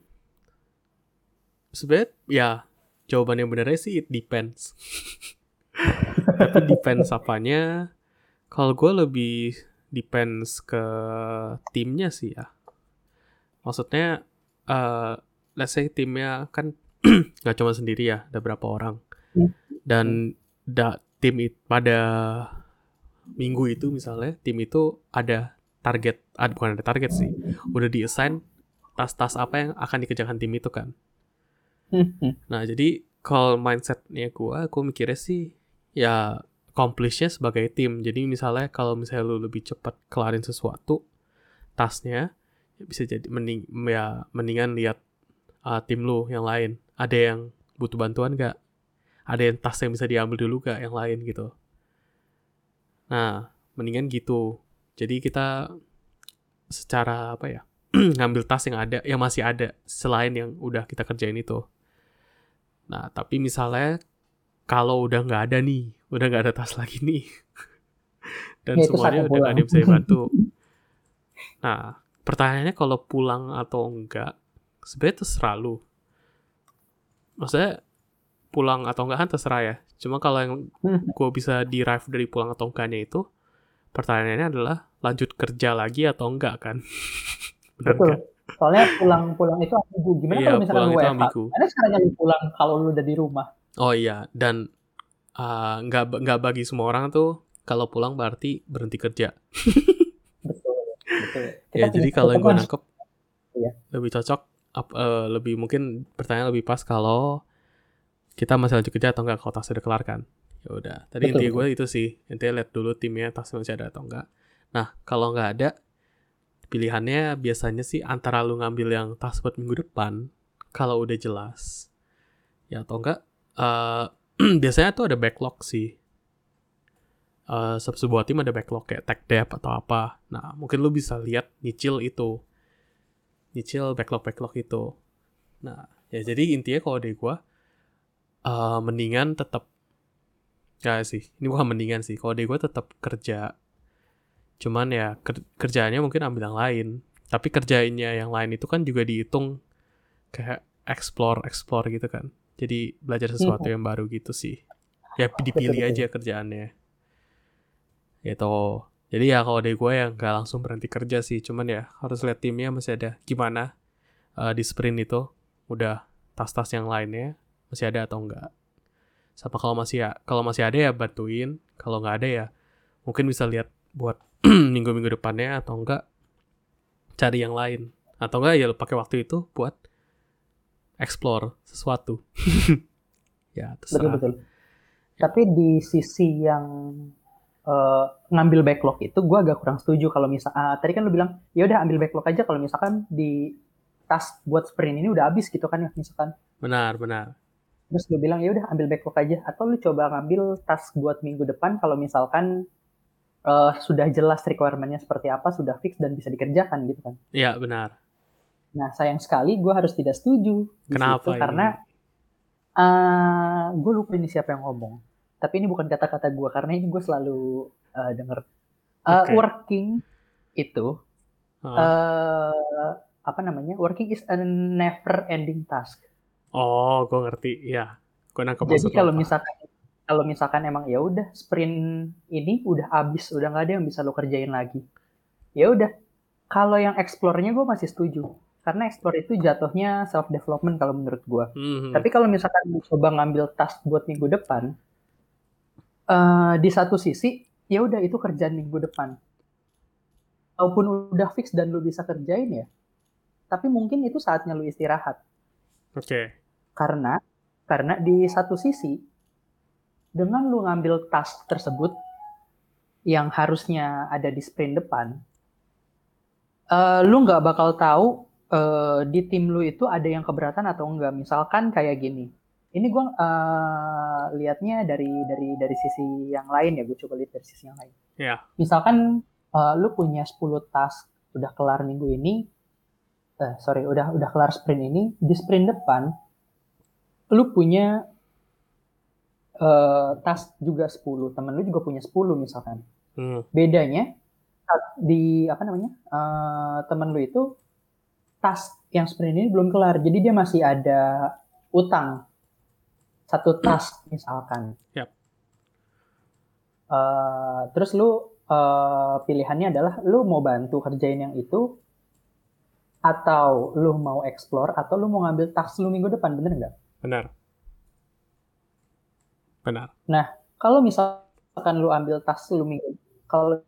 [SPEAKER 1] sebenarnya ya jawaban yang benernya sih it depends tapi depends apanya kalau gue lebih depends ke timnya sih ya. Maksudnya, uh, let's say timnya kan nggak cuma sendiri ya, ada berapa orang. Dan da, tim itu pada minggu itu misalnya, tim itu ada target, ada, bukan ada target sih, udah diassign tas-tas apa yang akan dikerjakan tim itu kan. Hmm. Nah jadi kalau mindsetnya gue, aku mikirnya sih ya accomplishnya sebagai tim. Jadi misalnya kalau misalnya lu lebih cepat kelarin sesuatu tasnya ya bisa jadi mending ya mendingan lihat uh, tim lu yang lain. Ada yang butuh bantuan gak? Ada yang tas yang bisa diambil dulu gak yang lain gitu. Nah, mendingan gitu. Jadi kita secara apa ya? ngambil tas yang ada, yang masih ada selain yang udah kita kerjain itu. Nah, tapi misalnya kalau udah nggak ada nih, udah nggak ada tas lagi nih, dan ya, semuanya udah nggak ada yang bisa bantu. Nah, pertanyaannya kalau pulang atau enggak, sebenarnya terserah lu. Maksudnya pulang atau enggak kan terserah ya. Cuma kalau yang hmm. gue bisa derive dari pulang atau enggaknya itu, pertanyaannya adalah lanjut kerja lagi atau enggak kan?
[SPEAKER 2] Betul. Soalnya pulang-pulang itu ambigu. Gimana iya, kalau misalnya lu WFH? Gimana caranya lu pulang kalau lu udah di rumah?
[SPEAKER 1] Oh iya, dan uh, nggak uh, nggak bagi semua orang tuh kalau pulang berarti berhenti kerja. betul, betul. ya jadi kalau yang gue nangkep iya. lebih cocok, uh, lebih mungkin pertanyaan lebih pas kalau kita masih lanjut kerja atau enggak kalau tas udah kelar kan. Ya udah. Tadi intinya gue itu sih, intinya lihat dulu timnya tas masih ada atau enggak. Nah kalau nggak ada, pilihannya biasanya sih antara lu ngambil yang tas buat minggu depan kalau udah jelas ya atau enggak uh, biasanya tuh ada backlog sih. Uh, sebuah tim ada backlog kayak tech dev atau apa. Nah, mungkin lu bisa lihat nyicil itu. Nyicil backlog-backlog itu. Nah, ya jadi intinya kalau dari gua uh, mendingan tetap ya sih, ini bukan mendingan sih. Kalau dari gua tetap kerja. Cuman ya ker kerjaannya mungkin ambil yang lain. Tapi kerjainnya yang lain itu kan juga dihitung kayak explore explore gitu kan. Jadi belajar sesuatu hmm. yang baru gitu sih. Ya dipilih aja kerjaannya. Gitu. Jadi ya kalau dari gue yang gak langsung berhenti kerja sih. Cuman ya harus lihat timnya masih ada gimana uh, di sprint itu. Udah tas-tas yang lainnya masih ada atau enggak sama kalau masih ya kalau masih ada ya bantuin. Kalau nggak ada ya mungkin bisa lihat buat minggu-minggu depannya atau enggak cari yang lain atau enggak ya pakai waktu itu buat explore sesuatu. ya, terserah. Betul, betul.
[SPEAKER 2] Tapi di sisi yang uh, ngambil backlog itu gue agak kurang setuju kalau misal uh, tadi kan lu bilang ya udah ambil backlog aja kalau misalkan di task buat sprint ini udah habis gitu kan ya misalkan.
[SPEAKER 1] Benar, benar.
[SPEAKER 2] Terus lu bilang ya udah ambil backlog aja atau lu coba ngambil task buat minggu depan kalau misalkan uh, sudah jelas requirementnya seperti apa, sudah fix dan bisa dikerjakan gitu kan.
[SPEAKER 1] Iya, benar.
[SPEAKER 2] Nah, sayang sekali gue harus tidak setuju.
[SPEAKER 1] Kenapa?
[SPEAKER 2] Situ, karena uh, gue lupa ini siapa yang ngomong. Tapi ini bukan kata-kata gue karena ini gue selalu uh, denger. Uh, okay. Working itu uh. Uh, apa namanya? Working is a never ending task.
[SPEAKER 1] Oh, gue ngerti. Ya, gue nangkep
[SPEAKER 2] Jadi kalau misalkan kalau misalkan emang ya udah sprint ini udah habis, udah nggak ada yang bisa lo kerjain lagi. Ya udah. Kalau yang explore-nya gue masih setuju. Karena explore itu jatuhnya self development kalau menurut gue. Mm-hmm. Tapi kalau misalkan coba ngambil task buat minggu depan, uh, di satu sisi ya udah itu kerjaan minggu depan. Walaupun udah fix dan lo bisa kerjain ya, tapi mungkin itu saatnya lo istirahat.
[SPEAKER 1] Oke. Okay.
[SPEAKER 2] Karena karena di satu sisi dengan lu ngambil task tersebut yang harusnya ada di sprint depan, uh, lu nggak bakal tahu uh, di tim lu itu ada yang keberatan atau enggak. Misalkan kayak gini, ini gue uh, liatnya dari dari dari sisi yang lain ya, gue coba lihat dari sisi yang lain.
[SPEAKER 1] Yeah.
[SPEAKER 2] Misalkan uh, lu punya 10 task udah kelar minggu ini, eh, sorry udah udah kelar sprint ini, di sprint depan lu punya uh, tas juga 10, temen lu juga punya 10 misalkan. Hmm. Bedanya di apa namanya? Uh, temen lu itu tas yang sprint ini belum kelar. Jadi dia masih ada utang. Satu tas misalkan.
[SPEAKER 1] Yep.
[SPEAKER 2] Uh, terus lu uh, pilihannya adalah lu mau bantu kerjain yang itu atau lu mau explore atau lu mau ngambil tas lu minggu depan bener nggak?
[SPEAKER 1] Benar. Benar.
[SPEAKER 2] Nah, kalau misalkan lu ambil tas lu minggu, kalau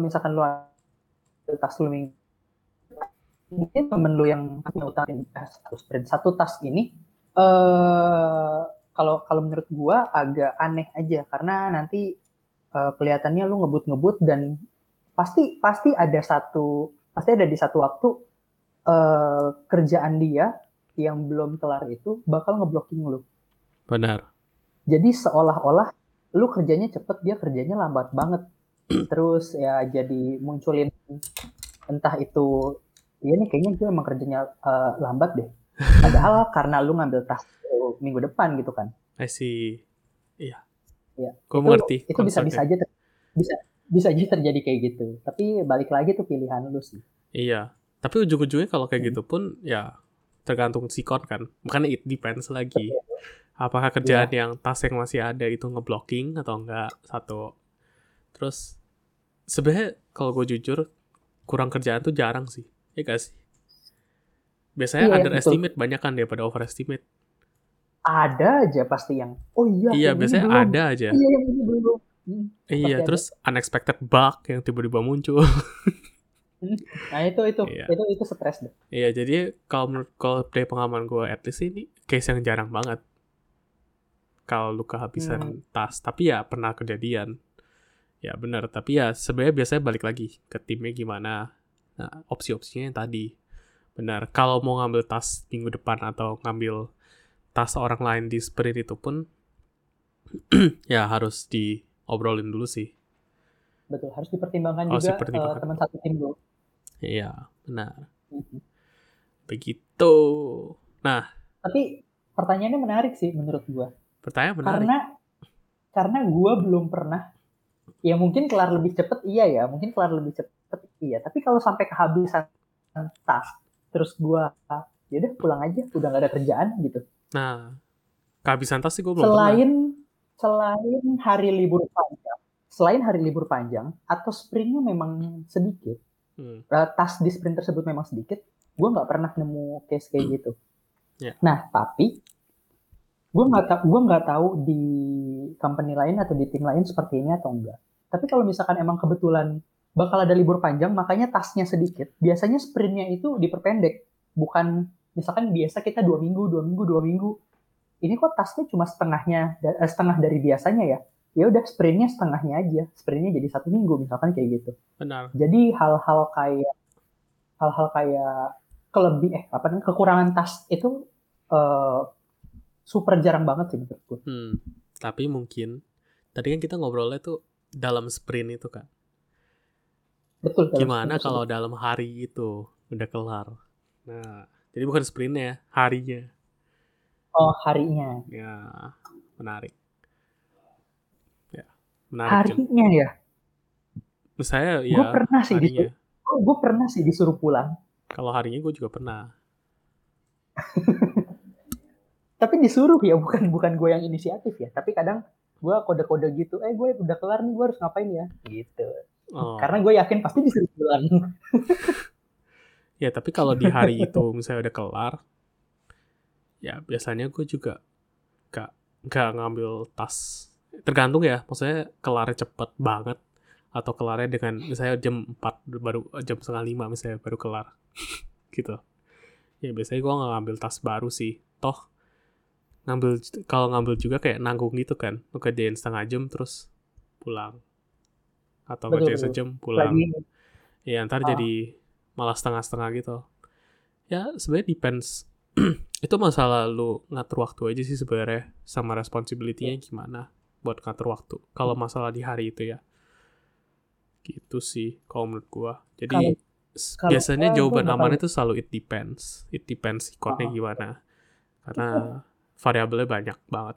[SPEAKER 2] misalkan lu ambil tas lu minggu, mungkin temen lu yang punya utang satu sprint satu tas ini, eh kalau kalau menurut gua agak aneh aja karena nanti uh, kelihatannya lu ngebut-ngebut dan pasti pasti ada satu pasti ada di satu waktu uh, kerjaan dia yang belum kelar itu bakal ngeblocking lu.
[SPEAKER 1] Benar.
[SPEAKER 2] Jadi seolah-olah lu kerjanya cepet, dia kerjanya lambat banget. Terus ya jadi munculin entah itu ya nih kayaknya gue emang kerjanya uh, lambat deh. Padahal karena lu ngambil tas minggu depan gitu kan.
[SPEAKER 1] I see. Iya.
[SPEAKER 2] Iya.
[SPEAKER 1] Gue mengerti.
[SPEAKER 2] Itu bisa bisa aja bisa bisa aja terjadi kayak gitu. Tapi balik lagi tuh pilihan lu sih.
[SPEAKER 1] Iya. Tapi ujung-ujungnya kalau kayak hmm. gitu pun ya tergantung sikon kan. Makanya it depends lagi. Betul apakah kerjaan yeah. yang tas yang masih ada itu ngeblocking atau enggak satu terus sebenarnya kalau gue jujur kurang kerjaan tuh jarang sih ya gak sih biasanya yeah, underestimate betul. banyak kan daripada overestimate
[SPEAKER 2] ada aja pasti yang oh iya
[SPEAKER 1] iya biasanya belum. ada aja
[SPEAKER 2] iya yang ini belum
[SPEAKER 1] hmm, iya terus ada. unexpected bug yang tiba-tiba muncul
[SPEAKER 2] nah itu itu. Iya. itu itu stres deh.
[SPEAKER 1] Iya jadi kalau kalau dari pengalaman gue at least ini case yang jarang banget. Kalau lu kehabisan hmm. tas tapi ya pernah kejadian. Ya benar tapi ya sebenarnya biasanya balik lagi ke timnya gimana. Nah, opsi-opsinya yang tadi. Benar kalau mau ngambil tas minggu depan atau ngambil tas orang lain di sprint itu pun ya harus diobrolin dulu sih
[SPEAKER 2] betul harus dipertimbangkan harus juga dipertimbangkan. Uh, teman satu tim dulu
[SPEAKER 1] iya benar mm-hmm. begitu nah
[SPEAKER 2] tapi pertanyaannya menarik sih menurut gua
[SPEAKER 1] Pertanyaan benar.
[SPEAKER 2] Karena karena gue belum pernah ya mungkin kelar lebih cepet iya ya mungkin kelar lebih cepet iya tapi kalau sampai kehabisan tas terus gue ya udah pulang aja udah gak ada kerjaan gitu
[SPEAKER 1] nah kehabisan tas sih gue belum
[SPEAKER 2] selain
[SPEAKER 1] pernah.
[SPEAKER 2] selain hari libur panjang selain hari libur panjang atau sprintnya memang sedikit hmm. Eh, tas di sprint tersebut memang sedikit gue nggak pernah nemu case kayak gitu.
[SPEAKER 1] Yeah.
[SPEAKER 2] nah tapi gue nggak tahu gue nggak tahu di company lain atau di tim lain seperti ini atau enggak. Tapi kalau misalkan emang kebetulan bakal ada libur panjang makanya tasnya sedikit biasanya sprintnya itu diperpendek. Bukan misalkan biasa kita dua minggu dua minggu dua minggu. Ini kok tasnya cuma setengahnya eh, setengah dari biasanya ya ya udah sprintnya setengahnya aja sprintnya jadi satu minggu misalkan kayak gitu.
[SPEAKER 1] Benar.
[SPEAKER 2] Jadi hal-hal kayak hal-hal kayak kelebih eh apa namanya kekurangan tas itu uh, super jarang banget sih menurutku
[SPEAKER 1] hmm, tapi mungkin tadi kan kita ngobrolnya tuh dalam sprint itu kan
[SPEAKER 2] betul
[SPEAKER 1] gimana kalau dalam hari itu udah kelar? Nah jadi bukan sprintnya harinya.
[SPEAKER 2] Oh harinya.
[SPEAKER 1] Ya menarik menarik
[SPEAKER 2] harinya ya?
[SPEAKER 1] Saya
[SPEAKER 2] gue
[SPEAKER 1] ya
[SPEAKER 2] pernah sih
[SPEAKER 1] harinya.
[SPEAKER 2] disuruh, gue pernah sih disuruh pulang.
[SPEAKER 1] Kalau harinya gue juga pernah.
[SPEAKER 2] Tapi disuruh ya bukan bukan gue yang inisiatif ya. Tapi kadang gue kode-kode gitu eh gue udah kelar nih gue harus ngapain ya? Gitu.
[SPEAKER 1] Oh.
[SPEAKER 2] karena gue yakin pasti disuruh pulang.
[SPEAKER 1] Ya tapi kalau di hari itu misalnya udah kelar ya biasanya gue juga gak gak ngambil tas tergantung ya maksudnya kelarnya cepet banget atau kelarnya dengan misalnya jam 4 baru jam setengah lima misalnya baru kelar gitu. Ya biasanya gue nggak ngambil tas baru sih. Toh ngambil kalau ngambil juga kayak nanggung gitu kan lu kerjain setengah jam terus pulang. Atau
[SPEAKER 2] Betul,
[SPEAKER 1] kerjain
[SPEAKER 2] betul.
[SPEAKER 1] sejam pulang.
[SPEAKER 2] lagi
[SPEAKER 1] ya ntar
[SPEAKER 2] Ah.
[SPEAKER 1] jadi malah setengah-setengah gitu. Ya sebenarnya depends. Itu masalah lu ngatur waktu aja sih sebenarnya sama responsibility-nya gimana buat ngatur waktu. Kalau masalah di hari itu ya. Gitu sih kalau menurut gua. Jadi s-
[SPEAKER 2] kalau
[SPEAKER 1] biasanya
[SPEAKER 2] gua-
[SPEAKER 1] jawaban
[SPEAKER 2] gua
[SPEAKER 1] aman itu selalu it depends. It depends sikotnya
[SPEAKER 2] Ah.
[SPEAKER 1] gimana. Karena variabelnya banyak banget.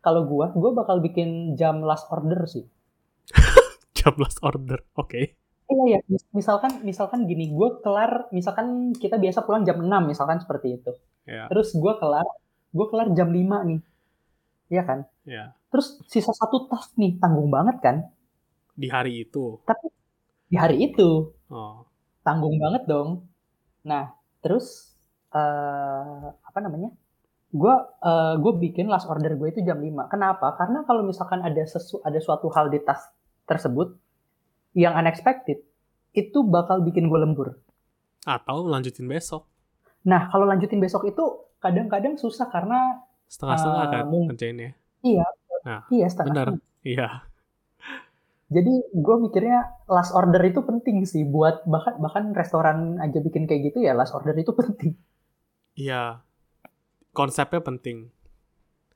[SPEAKER 2] Kalau gue gue bakal bikin jam last order sih.
[SPEAKER 1] Jam last order oke.
[SPEAKER 2] Iya ya mis- misalkan misalkan gini gue kelar misalkan kita biasa pulang jam 6 misalkan seperti itu.
[SPEAKER 1] Ya
[SPEAKER 2] terus gue kelar gue kelar jam 5 nih Iya kan
[SPEAKER 1] ya
[SPEAKER 2] terus sisa satu tas nih tanggung banget kan
[SPEAKER 1] di hari itu
[SPEAKER 2] tapi di hari itu
[SPEAKER 1] oh
[SPEAKER 2] tanggung banget dong. Nah, terus eh apa namanya? Gue eh gue bikin last order gue itu jam 5. Kenapa? Karena kalau misalkan ada sesu ada suatu hal di tas tersebut yang unexpected, itu bakal bikin gue lembur.
[SPEAKER 1] atau lanjutin besok
[SPEAKER 2] Nah, kalau lanjutin besok itu kadang-kadang susah karena
[SPEAKER 1] setengah-setengah
[SPEAKER 2] Ah,
[SPEAKER 1] kan kerjainnya
[SPEAKER 2] iya,
[SPEAKER 1] Nah,
[SPEAKER 2] iya setengah.
[SPEAKER 1] benar iya
[SPEAKER 2] Jadi gue mikirnya last order itu penting sih buat bahkan bahkan restoran aja bikin kayak gitu ya last order itu penting.
[SPEAKER 1] iya konsepnya penting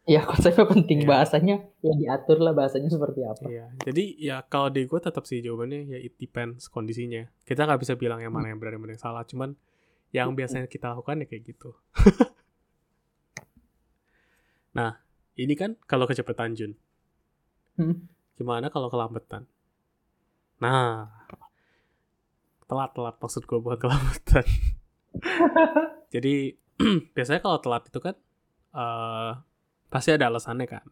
[SPEAKER 2] Ya konsepnya penting
[SPEAKER 1] Iya.
[SPEAKER 2] bahasanya ya diatur lah bahasanya seperti apa.
[SPEAKER 1] Iya, jadi ya kalau di gue tetap sih jawabannya ya it depends kondisinya. Kita nggak bisa bilang yang mana yang benar yang mana yang salah, cuman yang biasanya kita lakukan ya kayak gitu. nah, ini kan kalau kecepatan Jun.
[SPEAKER 2] Hmm.
[SPEAKER 1] Gimana kalau kelambatan? Nah, telat-telat maksud gue bukan kelambatan. jadi biasanya kalau telat itu kan eh pasti ada alasannya kan.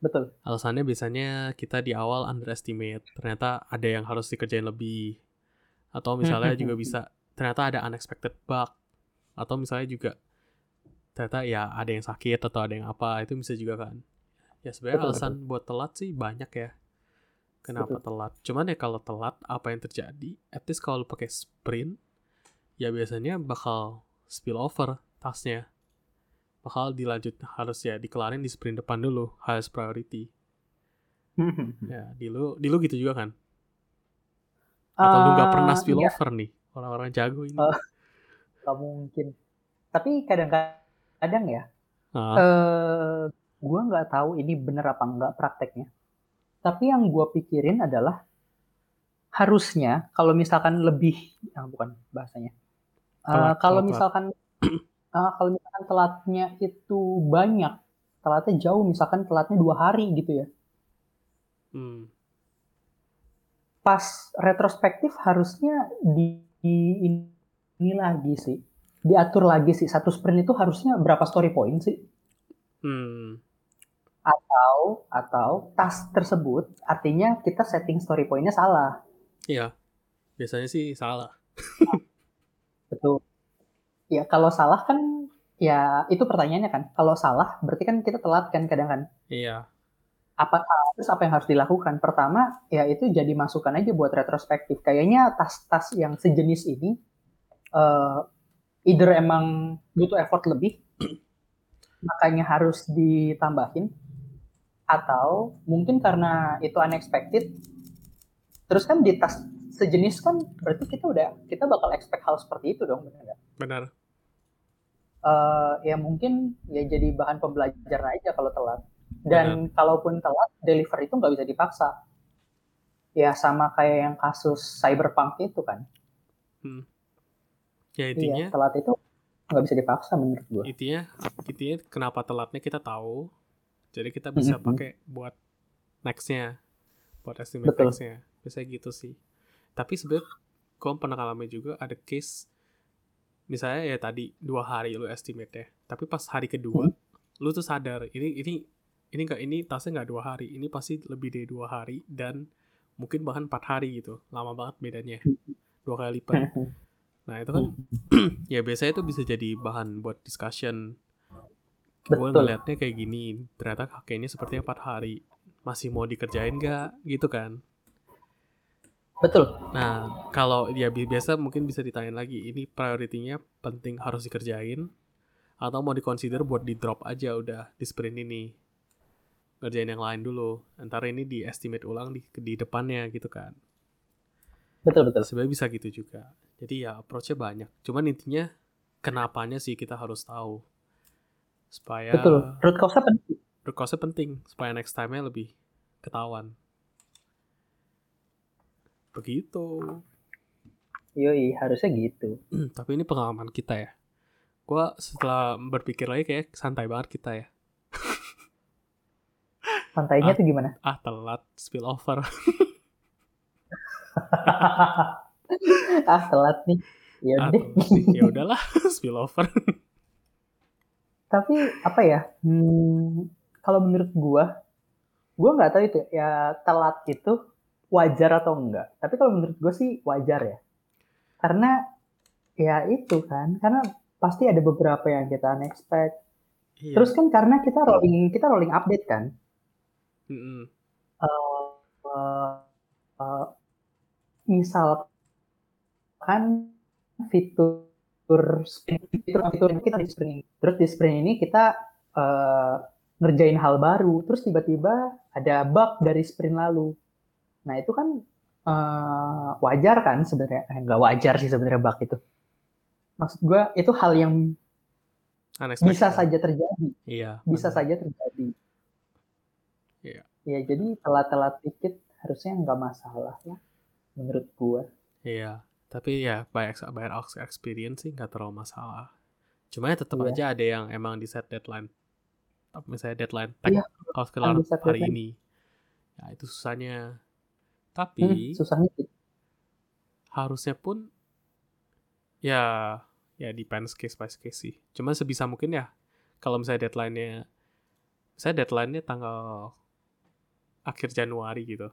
[SPEAKER 2] Betul.
[SPEAKER 1] Alasannya biasanya kita di awal underestimate, ternyata ada yang harus dikerjain lebih. Atau misalnya juga bisa, ternyata ada unexpected bug. Atau misalnya juga, ternyata ya ada yang sakit atau ada yang apa, itu bisa juga kan. Ya sebenarnya
[SPEAKER 2] Betul,
[SPEAKER 1] alasan buat telat sih banyak ya. Kenapa telat? Cuman ya kalau telat, apa yang terjadi? At least kalau pakai sprint, ya biasanya bakal spill over tasnya. Bakal dilanjut, harus ya dikelarin di sprint depan dulu, highest priority. Ya, di lu, di lu gitu juga kan? Atau lu nggak pernah
[SPEAKER 2] Ah,
[SPEAKER 1] spill
[SPEAKER 2] iya,
[SPEAKER 1] over nih? Orang-orang jago ini.
[SPEAKER 2] Oh. nggak mungkin. Tapi kadang-kadang ya,
[SPEAKER 1] Ah,
[SPEAKER 2] eh gue nggak tahu ini bener apa nggak prakteknya. Tapi yang gue pikirin adalah harusnya kalau misalkan lebih, ah, bukan bahasanya.
[SPEAKER 1] Telat,
[SPEAKER 2] kalau
[SPEAKER 1] telat,
[SPEAKER 2] misalkan eh, kalau misalkan telatnya itu banyak, telatnya jauh, misalkan telatnya dua hari gitu ya.
[SPEAKER 1] hmm,
[SPEAKER 2] Pas retrospektif harusnya di, di- ini lagi sih, diatur lagi sih. Satu sprint itu harusnya berapa story point sih?
[SPEAKER 1] hmm,
[SPEAKER 2] atau atau tas tersebut artinya kita setting story point-nya salah.
[SPEAKER 1] iya. Biasanya sih salah.
[SPEAKER 2] Betul. Ya kalau salah kan ya itu pertanyaannya kan. Kalau salah berarti kan kita telat kan kadang kan.
[SPEAKER 1] Iya.
[SPEAKER 2] Apa terus apa yang harus dilakukan? Pertama ya itu jadi masukan aja buat retrospektif. Kayaknya tas-tas yang sejenis ini eh either emang butuh effort lebih, makanya harus ditambahin, atau mungkin karena itu unexpected, terus kan di tas sejenis kan berarti kita udah kita bakal expect hal seperti itu dong benar nggak?
[SPEAKER 1] Benar.
[SPEAKER 2] Uh, ya mungkin ya jadi bahan pembelajaran aja kalau telat. Dan Benar. kalaupun telat, deliver itu nggak bisa dipaksa. Ya sama kayak yang kasus cyberpunk itu kan.
[SPEAKER 1] Hmm. Ya intinya.
[SPEAKER 2] Iya, telat itu nggak bisa dipaksa menurut gue.
[SPEAKER 1] Intinya, intinya kenapa telatnya kita tahu. Jadi kita bisa mm -hmm. pakai buat nextnya, buat estimate Betul. nextnya. Bisa gitu sih. Tapi sebenarnya gue pernah ngalamin juga ada case misalnya ya tadi dua hari lu estimate ya tapi pas hari kedua hmm. lu tuh sadar ini ini ini enggak ini tasnya nggak dua hari ini pasti lebih dari dua hari dan mungkin bahkan empat hari gitu lama banget bedanya dua kali lipat nah itu kan ya biasanya itu bisa jadi bahan buat discussion gue ngeliatnya kayak gini ternyata kakeknya sepertinya empat hari masih mau dikerjain gak gitu kan
[SPEAKER 2] Betul.
[SPEAKER 1] Nah, kalau dia biasa mungkin bisa ditanyain lagi, ini prioritinya penting harus dikerjain atau mau dikonsider buat di drop aja udah di sprint ini. Ngerjain yang lain dulu. Antara ini di estimate ulang di, di depannya gitu kan.
[SPEAKER 2] Betul, betul.
[SPEAKER 1] Sebenarnya bisa gitu juga. Jadi ya approach-nya banyak. Cuman intinya kenapanya sih kita harus tahu. Supaya
[SPEAKER 2] Betul. Root cause-nya penting.
[SPEAKER 1] Root cause-nya penting supaya next time-nya lebih ketahuan. Begitu.
[SPEAKER 2] Yoi, harusnya gitu.
[SPEAKER 1] Tapi ini pengalaman kita ya. Gua setelah berpikir lagi kayak santai banget kita ya.
[SPEAKER 2] Santainya ah, tuh gimana?
[SPEAKER 1] Ah, telat spill over.
[SPEAKER 2] ah, telat nih. Ya
[SPEAKER 1] ah,
[SPEAKER 2] udah.
[SPEAKER 1] ya udahlah, spill over.
[SPEAKER 2] Tapi apa ya? Hmm, kalau menurut gua, gua nggak tahu itu ya telat itu wajar atau enggak. Tapi kalau menurut gue sih wajar ya. Karena ya itu kan, karena pasti ada beberapa yang kita unexpect. Iya. Terus kan karena kita rolling kita rolling update kan. Mm -hmm. uh, uh, uh, misal kan fitur fitur fitur kita di sprint terus di sprint ini kita uh, ngerjain hal baru terus tiba-tiba ada bug dari sprint lalu Nah itu kan uh, wajar kan sebenarnya, eh, nggak wajar sih sebenarnya bug itu. Maksud gue itu hal yang bisa saja terjadi.
[SPEAKER 1] Iya.
[SPEAKER 2] Bisa benar. saja terjadi.
[SPEAKER 1] Iya.
[SPEAKER 2] Ya jadi telat-telat dikit harusnya nggak masalah lah menurut gue.
[SPEAKER 1] Iya. Tapi ya by, by experience sih nggak terlalu masalah. Cuma ya tetap iya. aja ada yang emang di set deadline. Misalnya deadline tag harus kelar hari ini. Ya itu susahnya tapi hmm,
[SPEAKER 2] susahnya
[SPEAKER 1] harusnya pun ya ya depends case by case sih. Cuma sebisa mungkin ya kalau misalnya deadline-nya saya deadline-nya tanggal akhir Januari gitu.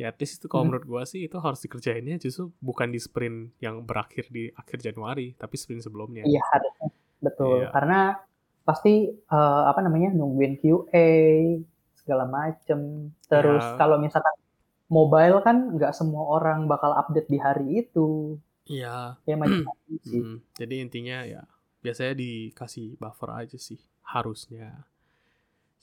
[SPEAKER 1] Ya at least itu kalau hmm. menurut gua sih itu harus dikerjainnya justru bukan di sprint yang berakhir di akhir Januari, tapi sprint sebelumnya.
[SPEAKER 2] Iya, harusnya. Betul. Iya. Karena pasti uh, apa namanya nungguin QA segala macem. Terus ya. kalau misalkan mobile kan nggak semua orang bakal update di hari itu.
[SPEAKER 1] Iya.
[SPEAKER 2] Ya macam sih.
[SPEAKER 1] Hmm, jadi intinya ya biasanya dikasih buffer aja sih harusnya.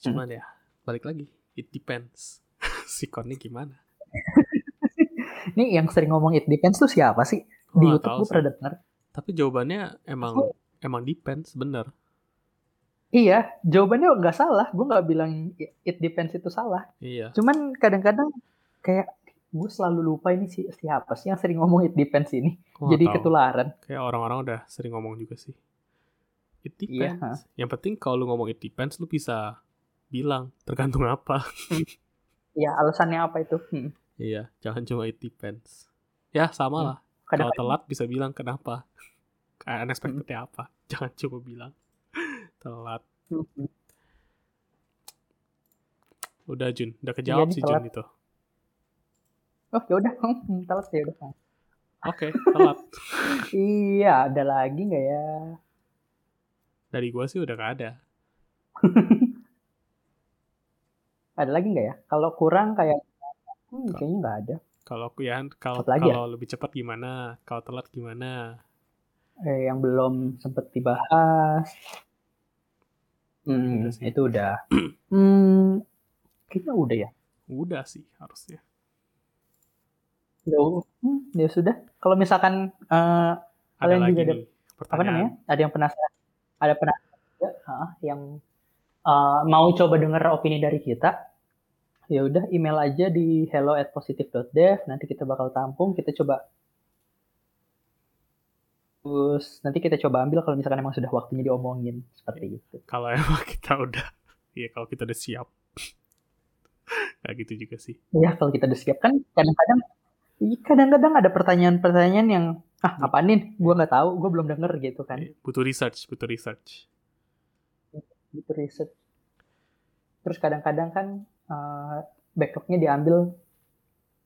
[SPEAKER 1] Cuman hmm. ya balik lagi, it depends. si Konnya gimana?
[SPEAKER 2] Ini yang sering ngomong it depends tuh siapa sih? Di oh, YouTube gue pernah dengar.
[SPEAKER 1] Tapi jawabannya emang oh. emang depends bener.
[SPEAKER 2] Iya, jawabannya nggak salah. Gue nggak bilang it depends itu salah.
[SPEAKER 1] Iya.
[SPEAKER 2] Cuman kadang-kadang kayak gue selalu lupa ini sih siapa sih yang sering ngomong it depends ini oh, jadi tahu. ketularan
[SPEAKER 1] kayak orang-orang udah sering ngomong juga sih it iya, depends iya, yang penting kalau lu ngomong it depends lu bisa bilang tergantung apa
[SPEAKER 2] Iya alasannya apa itu hmm.
[SPEAKER 1] Iya jangan cuma it depends ya sama hmm. lah kalau telat bisa bilang kenapa kayak unexpectednya hmm. apa jangan cuma bilang telat hmm. udah Jun udah kejawab iya, sih telat. Jun itu
[SPEAKER 2] Oh ya udah, hmm, telat ya udah.
[SPEAKER 1] Oke, okay, telat.
[SPEAKER 2] iya, ada lagi nggak ya?
[SPEAKER 1] Dari gua sih udah gak ada.
[SPEAKER 2] ada lagi nggak ya? Kalau kurang kayak, hmm, kayaknya nggak ada.
[SPEAKER 1] Kalau ya, kalau ya? kalau lebih cepat gimana? Kalau telat gimana?
[SPEAKER 2] eh, yang belum sempat dibahas. Hmm,
[SPEAKER 1] Udah sih.
[SPEAKER 2] itu udah. hmm, kayaknya udah ya.
[SPEAKER 1] Udah sih harusnya.
[SPEAKER 2] Ya, hmm, ya sudah. Kalau misalkan eh,
[SPEAKER 1] Ada
[SPEAKER 2] Kalian
[SPEAKER 1] lagi
[SPEAKER 2] juga ada-
[SPEAKER 1] nih
[SPEAKER 2] apa
[SPEAKER 1] pertanyaan.
[SPEAKER 2] namanya? Ada yang penasaran? Ada penasaran ah, yang eh, mau coba dengar opini dari kita? Ya udah email aja di hello at positive.dev. Nanti kita bakal tampung. Kita coba terus nanti kita coba ambil kalau misalkan emang sudah waktunya diomongin seperti itu.
[SPEAKER 1] Kalau emang kita udah, ya kalau kita udah siap. Gak gitu juga sih.
[SPEAKER 2] Ya kalau kita udah siap kan kadang-kadang iya, kadang-kadang ada pertanyaan-pertanyaan yang ah apa nih? Gue nggak tahu, gue belum denger gitu kan.
[SPEAKER 1] Eh, Butuh research, butuh research.
[SPEAKER 2] gitu riset. Terus kadang-kadang kan eh, backlognya diambil.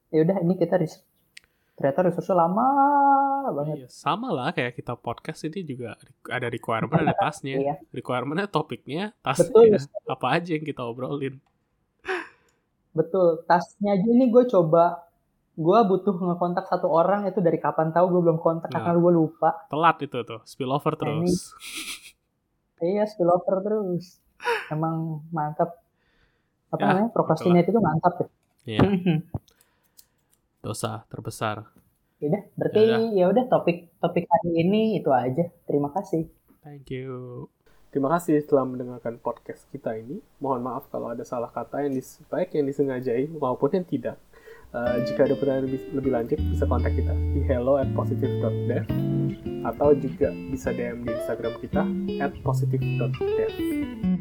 [SPEAKER 2] Ya udah ini kita riset. Ternyata resource lama banget.
[SPEAKER 1] Iya, sama lah kayak kita podcast ini juga ada requirement, ada tasnya.
[SPEAKER 2] Iya.
[SPEAKER 1] Requirementnya topiknya,
[SPEAKER 2] Betul.
[SPEAKER 1] tasnya, apa aja yang kita obrolin.
[SPEAKER 2] Betul. Tasnya aja ini gue coba. Gue butuh ngekontak satu orang itu dari kapan tahu gue belum kontak
[SPEAKER 1] Nah.
[SPEAKER 2] karena gue lupa.
[SPEAKER 1] Telat itu tuh, spillover
[SPEAKER 2] Nah, ini-
[SPEAKER 1] terus.
[SPEAKER 2] Iya, spillover terus. Emang mantap. Apa
[SPEAKER 1] Ya,
[SPEAKER 2] namanya? Procrastinate itu mantap ya.
[SPEAKER 1] Iya, dosa terbesar.
[SPEAKER 2] Ya udah, berarti ya udah topik topik hari ini itu aja. Terima kasih.
[SPEAKER 1] Thank you. Terima kasih telah mendengarkan podcast kita ini. Mohon maaf kalau ada salah kata yang dis baik yang disengajai maupun yang tidak. Eh, jika ada pertanyaan lebih, lebih lanjut, bisa kontak kita di hello at positive.dev atau juga bisa DM di Instagram kita at positive.dev.